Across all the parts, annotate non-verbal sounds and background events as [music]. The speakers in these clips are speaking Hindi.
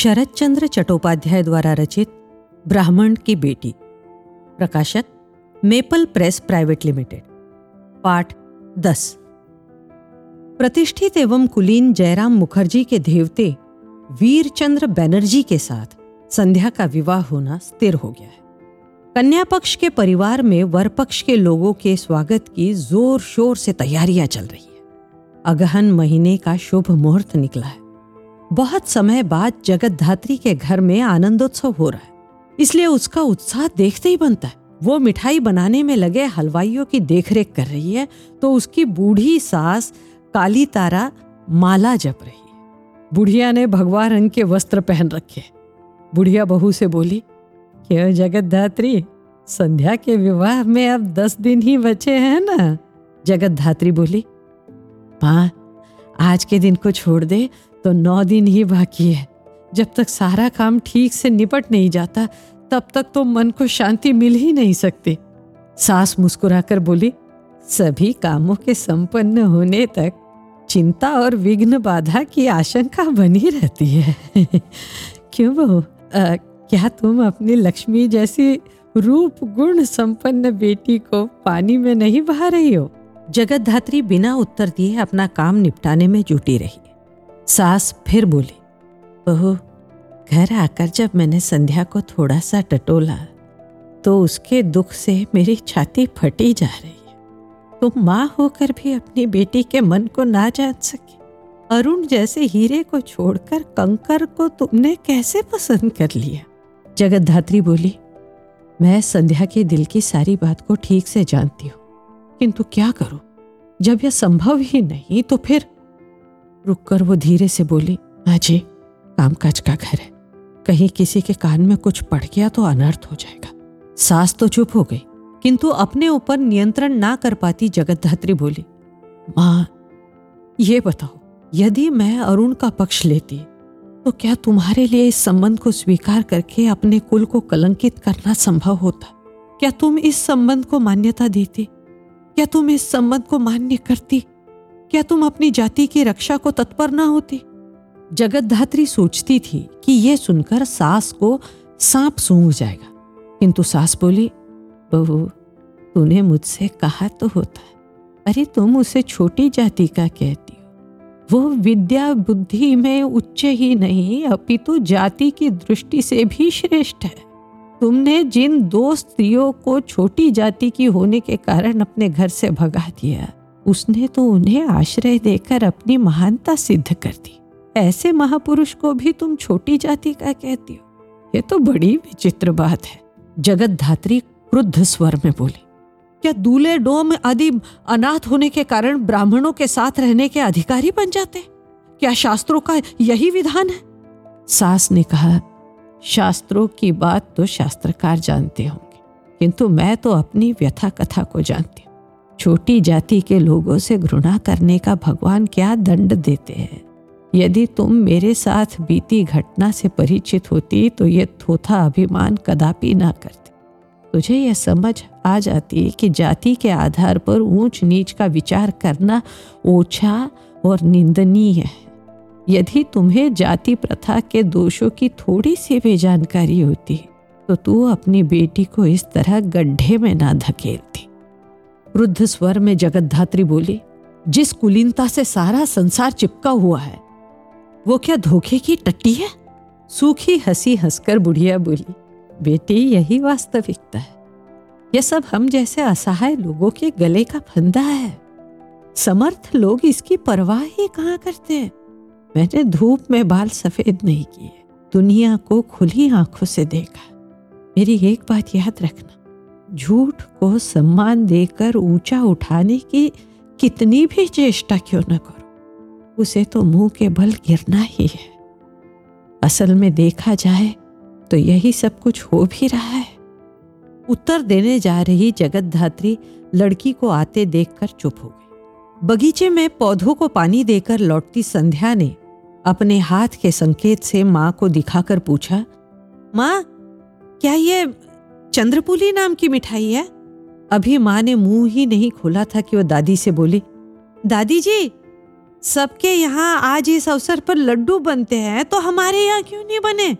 शरद चंद्र चट्टोपाध्याय द्वारा रचित ब्राह्मण की बेटी। प्रकाशक, मेपल प्रेस प्राइवेट लिमिटेड। पाठ दस। प्रतिष्ठित एवं कुलीन जयराम मुखर्जी के देवते वीरचंद्र बैनर्जी के साथ संध्या का विवाह होना स्थिर हो गया है। कन्या पक्ष के परिवार में वर पक्ष के लोगों के स्वागत की ज़ोर शोर से तैयारियाँ चल रही है। अगहन महीने का शुभ मुहूर्त निकला है। बहुत समय बाद जगत धात्री के घर में आनंदोत्सव हो रहा है। इसलिए उसका उत्साह देखते ही बनता है। वो मिठाई बनाने में लगे, हलवाइयों की देखरेख कर रही है तो उसकी बूढ़ी सास काली तारा माला जप रही है। बुढ़िया ने भगवा रंग के वस्त्र पहन रखे। बुढ़िया बहू से बोली, क्यों जगत धात्री संध्या के विवाह में अब दस दिन ही बचे हैं ना? जगत धात्री बोली, माँ, आज के दिन को छोड़ दे तो नौ दिन ही बाकी है। जब तक सारा काम ठीक से निपट नहीं जाता, तब तक तो मन को शांति मिल ही नहीं सकती। सास मुस्कुराकर बोली, सभी कामों के संपन्न होने तक चिंता और विघ्न बाधा की आशंका बनी रहती है। [laughs] क्यों बहू? क्या तुम अपनी लक्ष्मी जैसी रूप गुण संपन्न बेटी को पानी में नहीं बहा रही हो? जगत धात्री बिना उत्तर दिए अपना काम निपटाने में जुटी रही। सास फिर बोली बहू घर आकर जब मैंने संध्या को थोड़ा सा टटोला तो उसके दुख से मेरी छाती फटी जा रही है। तुम माँ होकर भी अपनी बेटी के मन को ना जान सके। अरुण जैसे हीरे को छोड़कर कंकर को तुमने कैसे पसंद कर लिया? जगत धात्री बोली, मैं संध्या के दिल की सारी बात को ठीक से जानती हूँ, किंतु क्या करूँ? जब यह संभव ही नहीं तो फिर रुककर वो धीरे से बोली अजय कामकाज का घर है। कहीं किसी के कान में कुछ पड़ गया तो अनर्थ हो जाएगा। सास तो चुप हो गई, किंतु अपने ऊपर नियंत्रण ना कर पाती जगत धात्री बोली, माँ, ये बताओ, यदि मैं अरुण का पक्ष लेती तो क्या तुम्हारे लिए इस संबंध को स्वीकार करके अपने कुल को कलंकित करना संभव होता? क्या तुम इस संबंध को मान्यता देती? क्या तुम इस संबंध को मान्य करती? क्या तुम अपनी जाति की रक्षा को तत्पर ना होती? जगत धात्री सोचती थी कि यह सुनकर सास को सांप सूंघ जाएगा। किंतु सास बोली, बहू, तूने मुझसे कहा तो होता है। अरे, तुम उसे छोटी जाति का कहती हो। वो विद्या बुद्धि में उच्च ही नहीं, अपितु जाति की दृष्टि से भी श्रेष्ठ है। तुमने जिन दो स्त्रियों को छोटी जाति की होने के कारण अपने घर से भगा दिया उसने तो उन्हें आश्रय देकर अपनी महानता सिद्ध कर दी। ऐसे महापुरुष को भी तुम छोटी जाति का कहती हो। ये तो बड़ी विचित्र बात है। जगत धात्री क्रुद्ध स्वर में बोली, क्या दूल्हे डोम आदि अनाथ होने के कारण ब्राह्मणों के साथ रहने के अधिकारी बन जाते? क्या शास्त्रों का यही विधान है? सास ने कहा, शास्त्रों की बात तो शास्त्रकार जानते होंगे, किंतु मैं तो अपनी व्यथा कथा को जानती हूँ। छोटी जाति के लोगों से घृणा करने का भगवान क्या दंड देते हैं? यदि तुम मेरे साथ बीती घटना से परिचित होती तो ये थोथा अभिमान कदापि ना करती। तुझे यह समझ आ जाती कि जाति के आधार पर ऊंच नीच का विचार करना ओछा और निंदनीय है। यदि तुम्हें जाति प्रथा के दोषों की थोड़ी सी भी जानकारी होती तो तू अपनी बेटी को इस तरह गड्ढे में ना धकेलती वृद्ध स्वर में जगत धात्री बोली, जिस कुलीनता से सारा संसार चिपका हुआ है, वो क्या धोखे की टट्टी है? सूखी हँसी हंसकर बुढ़िया बोली, बेटी, यही वास्तविकता है। यह सब हम जैसे असहाय लोगों के गले का फंदा है। समर्थ लोग इसकी परवाह ही कहाँ करते हैं? मैंने धूप में बाल सफ़ेद नहीं किए, दुनिया को खुली आँखों से देखा। मेरी एक बात याद रखना झूठ को सम्मान देकर ऊँचा उठाने की कितनी भी चेष्टा क्यों न करो? उसे तो मुँह के बल गिरना ही है। असल में देखा जाए तो यही सब कुछ हो भी रहा है। उत्तर देने जा रही जगत धात्री लड़की को आते देखकर चुप हो गई। बगीचे में पौधों को पानी देकर लौटती संध्या ने अपने हाथ के संकेत से माँ को दिखाकर पूछा, माँ, क्या ये चंद्रपुली नाम की मिठाई है। अभी माँ ने मुँह ही नहीं खोला था कि वो दादी से बोली, दादी जी, सबके यहाँ आज इस अवसर पर लड्डू बनते हैं तो हमारे यहाँ क्यों नहीं बने?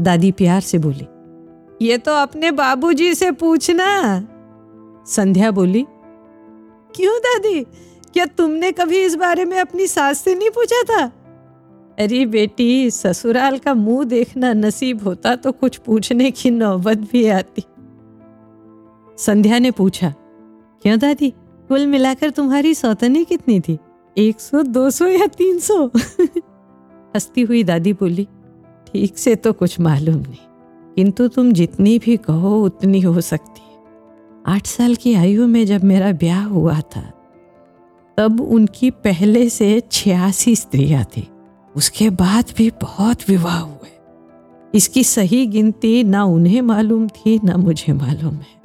दादी प्यार से बोली, ये तो अपने बाबूजी से पूछना। संध्या बोली, क्यों दादी? क्या तुमने कभी इस बारे में अपनी सास से नहीं पूछा था? अरे बेटी, ससुराल का मुँह देखना नसीब होता तो कुछ पूछने की नौबत भी आती। संध्या ने पूछा, क्यों दादी? कुल मिलाकर तुम्हारी सौतनी कितनी थी? एक सौ, दो सौ या तीन सौ? [laughs] हंसती हुई दादी बोली, ठीक से तो कुछ मालूम नहीं, किंतु तुम जितनी भी कहो उतनी हो सकती आठ साल की आयु में जब मेरा ब्याह हुआ था, तब उनकी पहले से छियासी स्त्रियाँ थी। उसके बाद भी बहुत विवाह हुए। इसकी सही गिनती ना उन्हें मालूम थी, ना मुझे मालूम है।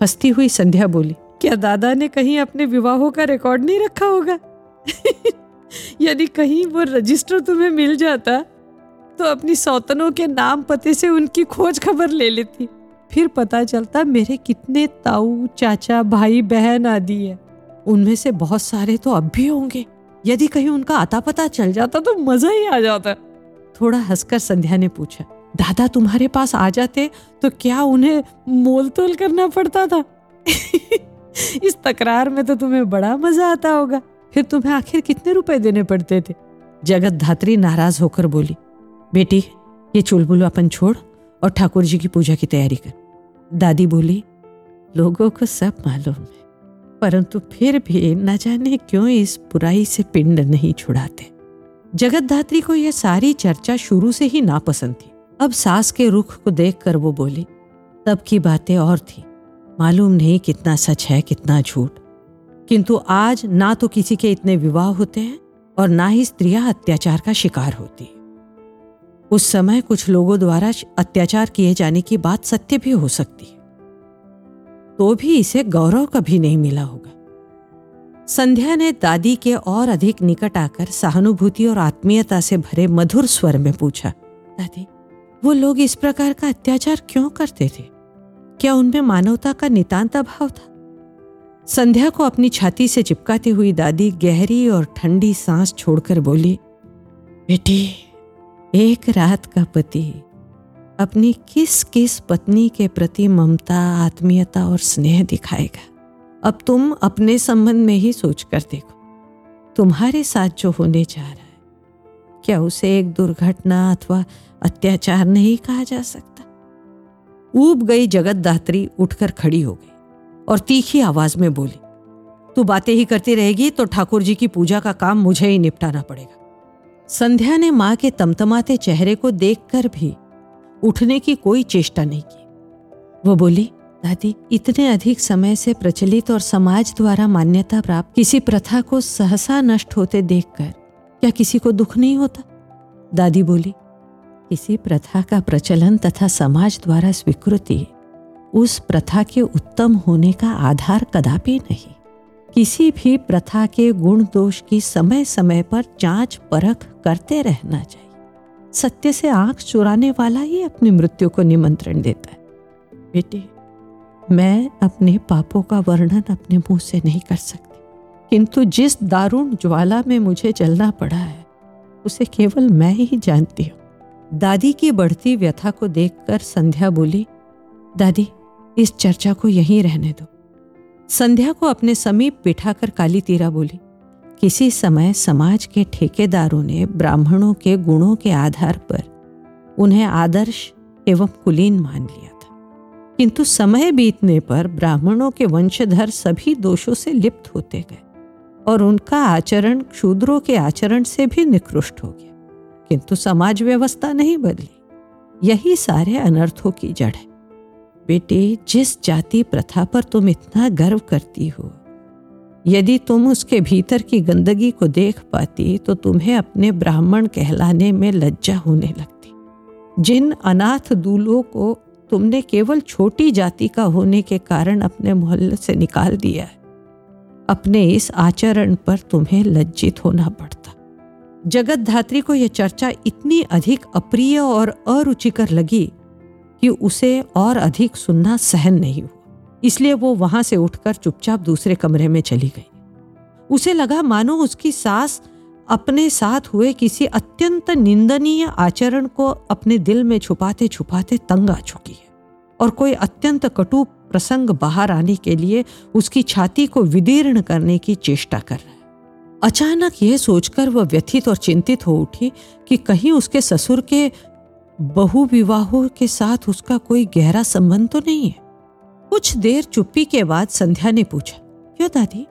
हंसती हुई संध्या बोली, क्या दादा ने कहीं अपने विवाहों का रिकॉर्ड नहीं रखा होगा? [laughs] यदि कहीं वो रजिस्टर तुम्हें मिल जाता तो अपनी सौतनों के नाम पते से उनकी खोज खबर ले लेती। फिर पता चलता, मेरे कितने ताऊ, चाचा, भाई, बहन आदि है। उनमें से बहुत सारे तो अब भी होंगे। यदि कहीं उनका आता पता चल जाता तो मज़ा ही आ जाता। थोड़ा हंसकर संध्या ने पूछा, दादा तुम्हारे पास आ जाते तो क्या उन्हें मोल तोल करना पड़ता था? [laughs] इस तकरार में तो तुम्हें बड़ा मज़ा आता होगा। फिर तुम्हें आखिर कितने रुपए देने पड़ते थे? जगत धात्री नाराज़ होकर बोली, बेटी, ये चुलबुल अपन छोड़ और ठाकुर जी की पूजा की तैयारी कर। दादी बोली, लोगों को सब मालूम है। परंतु फिर भी न जाने क्यों इस बुराई से पिंड नहीं छुड़ाते। जगत धात्री को यह सारी चर्चा शुरू से ही नापसंद थी। अब सास के रुख को देखकर वो बोली, तब की बातें और थी। मालूम नहीं कितना सच है, कितना झूठ। किंतु आज ना तो किसी के इतने विवाह होते हैं और ना ही स्त्रियाँ अत्याचार का शिकार होती उस समय कुछ लोगों द्वारा अत्याचार किए जाने की बात सत्य भी हो सकती है। तो भी इसे गौरव कभी नहीं मिला होगा। संध्या ने दादी के और अधिक निकट आकर सहानुभूति और आत्मीयता से भरे मधुर स्वर में पूछा, दादी, वो लोग इस प्रकार का अत्याचार क्यों करते थे? क्या उनमें मानवता का नितांत अभाव था? संध्या को अपनी छाती से चिपकाती हुई दादी गहरी और ठंडी सांस छोड़कर बोली, बेटी, एक रात का पति अपनी किस किस पत्नी के प्रति ममता, आत्मीयता और स्नेह दिखाएगा? अब तुम अपने संबंध में ही सोच कर देखो। तुम्हारे साथ जो होने जा रहा है, क्या उसे एक दुर्घटना अथवा अत्याचार नहीं कहा जा सकता? ऊब गई जगत दात्री उठकर खड़ी हो गई और तीखी आवाज़ में बोली, तू बातें ही करती रहेगी तो ठाकुर जी की पूजा का काम मुझे ही निपटाना पड़ेगा। संध्या ने माँ के तमतमाते चेहरे को देखकर भी उठने की कोई चेष्टा नहीं की। वो बोली, दादी, इतने अधिक समय से प्रचलित और समाज द्वारा मान्यता प्राप्त किसी प्रथा को सहसा नष्ट होते देखकर क्या किसी को दुख नहीं होता? दादी बोली, किसी प्रथा का प्रचलन तथा समाज द्वारा स्वीकृति उस प्रथा के उत्तम होने का आधार कदापि नहीं। किसी भी प्रथा के गुण दोष की समय समय पर जाँच परख करते रहना चाहिए। सत्य से आँख चुराने वाला ही अपनी मृत्यु को निमंत्रण देता है। बेटे, मैं अपने पापों का वर्णन अपने मुँह से नहीं कर सकती। किंतु जिस दारुण ज्वाला में मुझे चलना पड़ा है, उसे केवल मैं ही जानती हूँ। दादी की बढ़ती व्यथा को देखकर संध्या बोली, दादी, इस चर्चा को यहीं रहने दो। संध्या को अपने समीप बिठाकर काली तीरा बोली किसी समय समाज के ठेकेदारों ने ब्राह्मणों के गुणों के आधार पर उन्हें आदर्श एवं कुलीन मान लिया था। किंतु समय बीतने पर ब्राह्मणों के वंशधर सभी दोषों से लिप्त होते गए और उनका आचरण क्षूद्रों के आचरण से भी निकृष्ट हो गया। किंतु समाज व्यवस्था नहीं बदली। यही सारे अनर्थों की जड़ है। बेटे, जिस जाति प्रथा पर तुम इतना गर्व करती हो यदि तुम उसके भीतर की गंदगी को देख पाती तो तुम्हें अपने ब्राह्मण कहलाने में लज्जा होने लगती। जिन अनाथ दूल्हों को तुमने केवल छोटी जाति का होने के कारण अपने मोहल्ले से निकाल दिया है, अपने इस आचरण पर तुम्हें लज्जित होना पड़ता। जगत धात्री को यह चर्चा इतनी अधिक अप्रिय और अरुचिकर लगी कि उसे और अधिक सुनना सहन नहीं हुआ। इसलिए वो वहाँ से उठकर चुपचाप दूसरे कमरे में चली गई। उसे लगा, मानो उसकी सास अपने साथ हुए किसी अत्यंत निंदनीय आचरण को अपने दिल में छुपाते छुपाते तंग आ चुकी है और कोई अत्यंत कटु प्रसंग बाहर आने के लिए उसकी छाती को विदीर्ण करने की चेष्टा कर रहा है। अचानक यह सोचकर वह व्यथित और चिंतित हो उठी कि कहीं उसके ससुर के बहुविवाहों के साथ उसका कोई गहरा संबंध तो नहीं है। कुछ देर चुप्पी के बाद संध्या ने पूछा, क्यों दादी?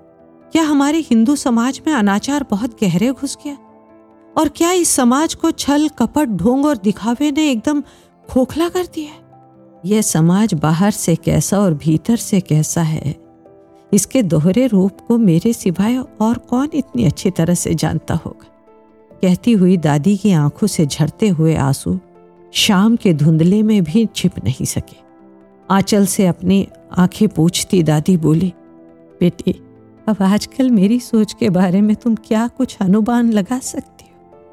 क्या हमारे हिंदू समाज में अनाचार बहुत गहरे घुस गया? और क्या इस समाज को छल, कपट, ढोंग और दिखावे ने एकदम खोखला कर दिया यह समाज बाहर से कैसा और भीतर से कैसा है? इसके दोहरे रूप को मेरे सिवाय और कौन इतनी अच्छी तरह से जानता होगा? कहती हुई दादी की आँखों से झरते हुए आँसू शाम के धुंधले में भी छिप नहीं सके। आंचल से अपनी आँखें पूछती, दादी बोली, बेटी, अब आजकल मेरी सोच के बारे में तुम क्या कुछ अनुमान लगा सकती हो?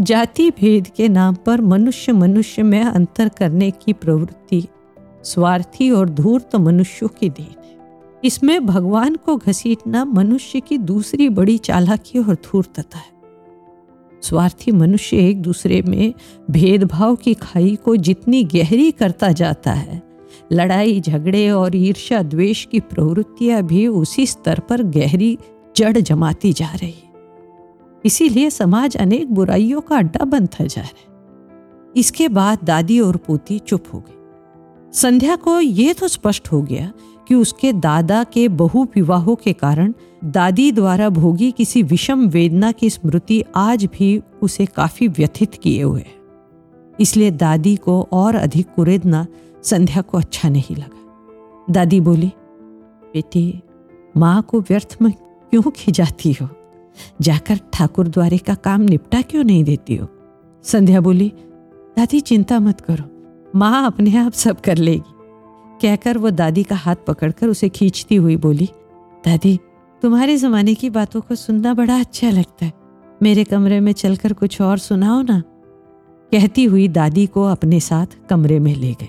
जाति भेद के नाम पर मनुष्य मनुष्य में अंतर करने की प्रवृत्ति, स्वार्थी और धूर्त मनुष्यों की देन है। इसमें भगवान को घसीटना मनुष्य की दूसरी बड़ी चालाकी और धूर्तता है। स्वार्थी मनुष्य एक दूसरे में भेदभाव की खाई को जितनी गहरी करता जाता है लड़ाई, झगड़े और ईर्ष्या, द्वेष की प्रवृत्तियाँ भी उसी स्तर पर गहरी जड़ जमाती जा रही इसीलिए समाज अनेक बुराइयों का अड्डा बनता जा रहा है। इसके बाद दादी और पोती चुप हो गई संध्या को यह तो स्पष्ट हो गया कि उसके दादा के बहु विवाहों के कारण दादी द्वारा भोगी किसी विषम वेदना की स्मृति आज भी उसे काफ़ी व्यथित किए हुए इसलिए दादी को और अधिक कुरेदना संध्या को अच्छा नहीं लगा। दादी बोली, बेटी, माँ को व्यर्थ में क्यों खिजाती हो? जाकर ठाकुर द्वारे का काम निपटा क्यों नहीं देती हो? संध्या बोली, दादी, चिंता मत करो, माँ अपने आप सब कर लेगी। कहकर वो दादी का हाथ पकड़कर उसे खींचती हुई बोली, दादी, तुम्हारे जमाने की बातों को सुनना बड़ा अच्छा लगता है। मेरे कमरे में चलकर कुछ और सुनाओ ना। कहती हुई दादी को अपने साथ कमरे में ले गए